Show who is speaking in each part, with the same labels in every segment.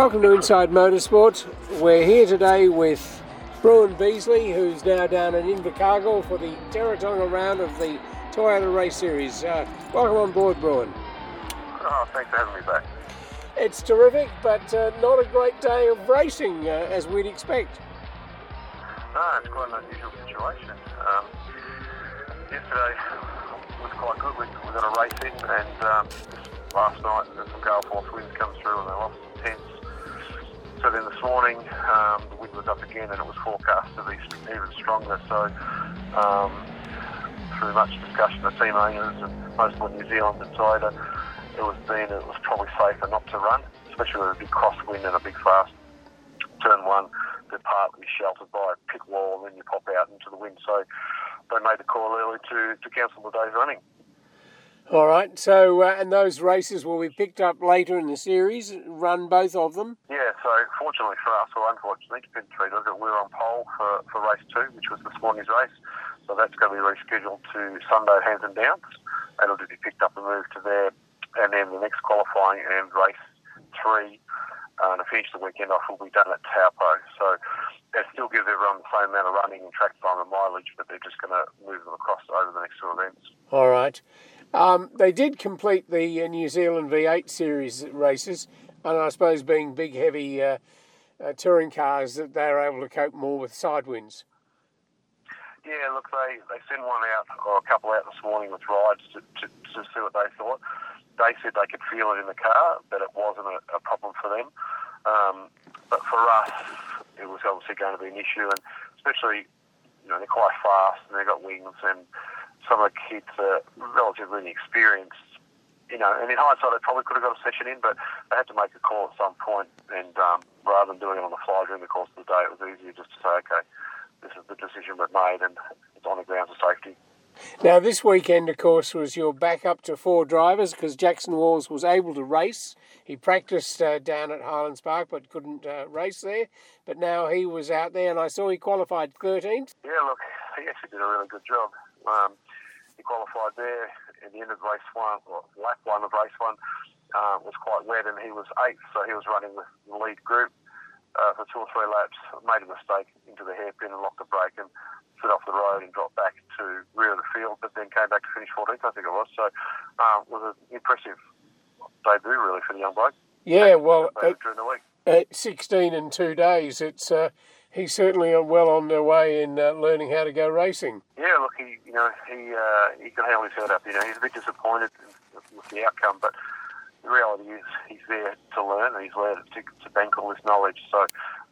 Speaker 1: Welcome to Inside Motorsport. We're here today with Bruin Beasley, who's now down in Invercargill for the Teretonga round of the Toyota Race Series. Uh, welcome on board, Bruin.
Speaker 2: Oh, thanks for having me back.
Speaker 1: It's terrific, but uh, not a great day of racing uh, as we'd expect.
Speaker 2: No, it's quite an unusual situation. Um, yesterday was quite good. We, we got a race in, and um, last night some gale force winds come through and they lost some tents. So then this morning um, the wind was up again and it was forecast to be even stronger. So um, through much discussion with team owners and most of the New Zealand and Toyota, it was deemed it was probably safer not to run, especially with a big crosswind and a big fast turn one. They're partly sheltered by a pit wall and then you pop out into the wind. So they made the call early to, to cancel the day's running.
Speaker 1: All right. So, uh, and those races will be picked up later in the series. Run both of them.
Speaker 2: Yeah. So, fortunately for us, or unfortunately, depending on that we're on pole for, for race two, which was this morning's race. So that's going to be rescheduled to Sunday, Hampton Downs. That'll be picked up and moved to there, and then the next qualifying and race three, uh, and finish the weekend off will be done at Taupo. So that still gives everyone the same amount of running and track time and mileage, but they're just going to move them across over the next two events.
Speaker 1: All right. Um, they did complete the uh, New Zealand V8 series races, and I suppose being big, heavy uh, uh, touring cars, that they're able to cope more with side winds.
Speaker 2: Yeah, look, they, they sent one out, or a couple out this morning with rides to, to, to see what they thought. They said they could feel it in the car, but it wasn't a, a problem for them. Um, but for us, it was obviously going to be an issue, and especially, you know, they're quite fast and they've got wings and some of the kids are relatively inexperienced. You know, and in hindsight, they probably could have got a session in, but they had to make a call at some point. and um, rather than doing it on the fly during the course of the day, it was easier just to say, okay, this is the decision we've made, and it's on the grounds of safety.
Speaker 1: Now, this weekend, of course, was your backup to four drivers because Jackson Walls was able to race. He practiced uh, down at Highlands Park but couldn't uh, race there. But now he was out there, and I saw he qualified 13th.
Speaker 2: Yeah, look, he actually did a really good job. Um, he qualified there at the end of race one, or lap one of race one, uh, was quite wet and he was eighth, so he was running with the lead group uh, for two or three laps, made a mistake into the hairpin and locked the brake and slid off the road and dropped back to rear of the field, but then came back to finish 14th, I think it was. So uh, it was an impressive debut, really, for the young bloke.
Speaker 1: Yeah, well,
Speaker 2: at, during the week.
Speaker 1: At 16 in two days, it's uh, he's certainly well on their way in uh, learning how to go racing.
Speaker 2: Yeah, look, he you know he uh, he can hold his head up. You know, he's a bit disappointed with the outcome, but the reality is he's there to learn and he's there to, to bank all his knowledge. So,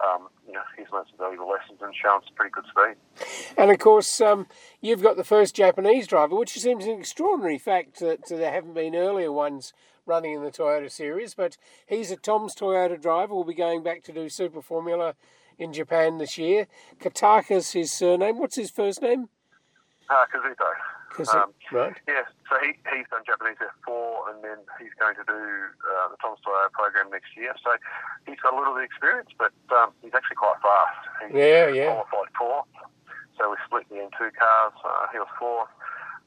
Speaker 2: um, you know, he's learned some valuable lessons and shown some pretty good speed.
Speaker 1: And of course, um, you've got the first Japanese driver, which seems an extraordinary fact that there haven't been earlier ones running in the Toyota series. But he's a Tom's Toyota driver. We'll be going back to do Super Formula in Japan this year. Kotaka's his surname. What's his first name?
Speaker 2: Uh, Kazuto.
Speaker 1: Kazuto, um, right.
Speaker 2: Yeah, so he, he's done Japanese F4 and then he's going to do uh, the Tom Toyota program next year. So he's got a little bit of experience, but um, he's actually quite fast. He's
Speaker 1: yeah, yeah.
Speaker 2: qualified fourth. So we split the M2 cars. Uh, he was fourth.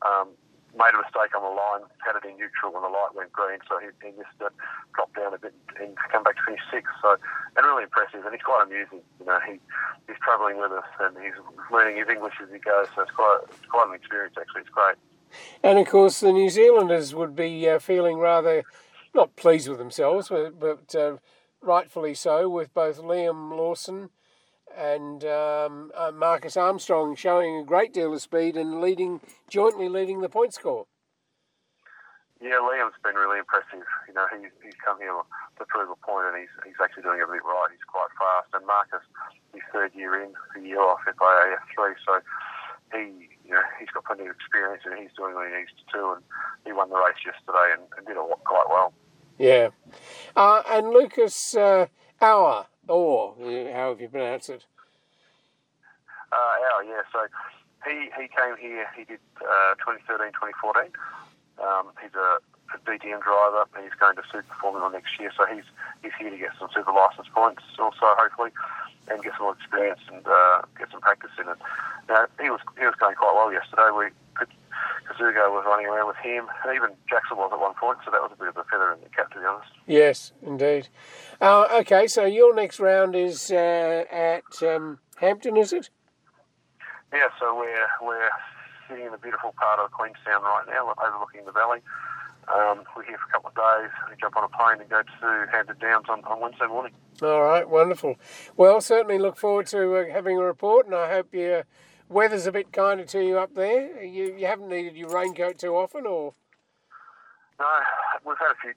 Speaker 2: Um, made a mistake on the line, had it in neutral when the light went green, so he, he missed it, dropped down a bit, and come back to finish sixth. So, and really impressive, and he's quite amusing. You know, he he's travelling with us, and he's learning his English as he goes. So it's quite it's quite an experience. Actually, it's great.
Speaker 1: And of course, the New Zealanders would be uh, feeling rather not pleased with themselves, but, but uh, rightfully so, with both Liam Lawson and um, uh, Marcus Armstrong showing a great deal of speed and leading jointly leading the point score.
Speaker 2: Yeah, Liam's been really impressive. You know, he's, he's come here to prove a point, and he's he's actually doing everything right. He's quite fast, and Marcus, his third year in, the year off FIA F3, so he you know he's got plenty of experience, and he's doing what he needs to do. And he won the race yesterday and, and did it quite well.
Speaker 1: Yeah, uh, and Lucas uh, Auer or however you pronounce it.
Speaker 2: Uh, yeah. So he he came here. He did uh, 2013, 2014. Um, he's a, a DTM driver. And he's going to Super Formula next year, so he's he's here to get some Super license points also, hopefully, and get some more experience and uh, get some practice in it. Now he was he was going quite well yesterday. We because was running around with him. and Even Jackson was at one point, so that was a bit of a feather in the cap, to be honest.
Speaker 1: Yes, indeed. Uh, okay, so your next round is uh, at um, Hampton, is it?
Speaker 2: Yeah, so we're we're sitting in a beautiful part of Queenstown right now, overlooking the valley. Um, we're here for a couple of days. We jump on a plane and go to Hampton Downs on, on Wednesday morning.
Speaker 1: All right, wonderful. Well, certainly look forward to uh, having a report, and I hope your weather's a bit kinder to you up there. You, you haven't needed your raincoat too often, or?
Speaker 2: No, we've had a few.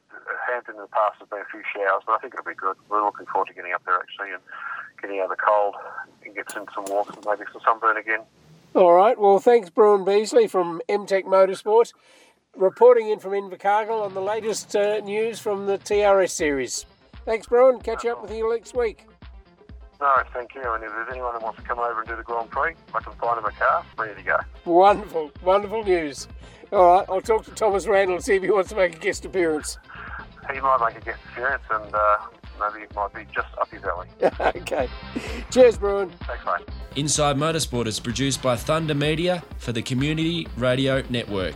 Speaker 2: Hampton in the past has been a few showers, but I think it'll be good. We're looking forward to getting up there actually and getting out of the cold and get some some walks and maybe some sunburn again.
Speaker 1: All right. Well, thanks, Bruin Beasley from MTech Motorsports, reporting in from Invercargill on the latest uh, news from the TRS series. Thanks, Bruin. Catch up with you next week.
Speaker 2: No, thank you. And if there's anyone that wants to come over and do the Grand Prix, I can find them a car, ready to go.
Speaker 1: Wonderful, wonderful news. All right, I'll talk to Thomas Randall and see if he wants to make a guest appearance.
Speaker 2: He might make a guest appearance and uh, maybe it might be just up his alley.
Speaker 1: okay. Cheers, Bruin.
Speaker 2: Thanks, mate.
Speaker 3: Inside Motorsport is produced by Thunder Media for the Community Radio Network.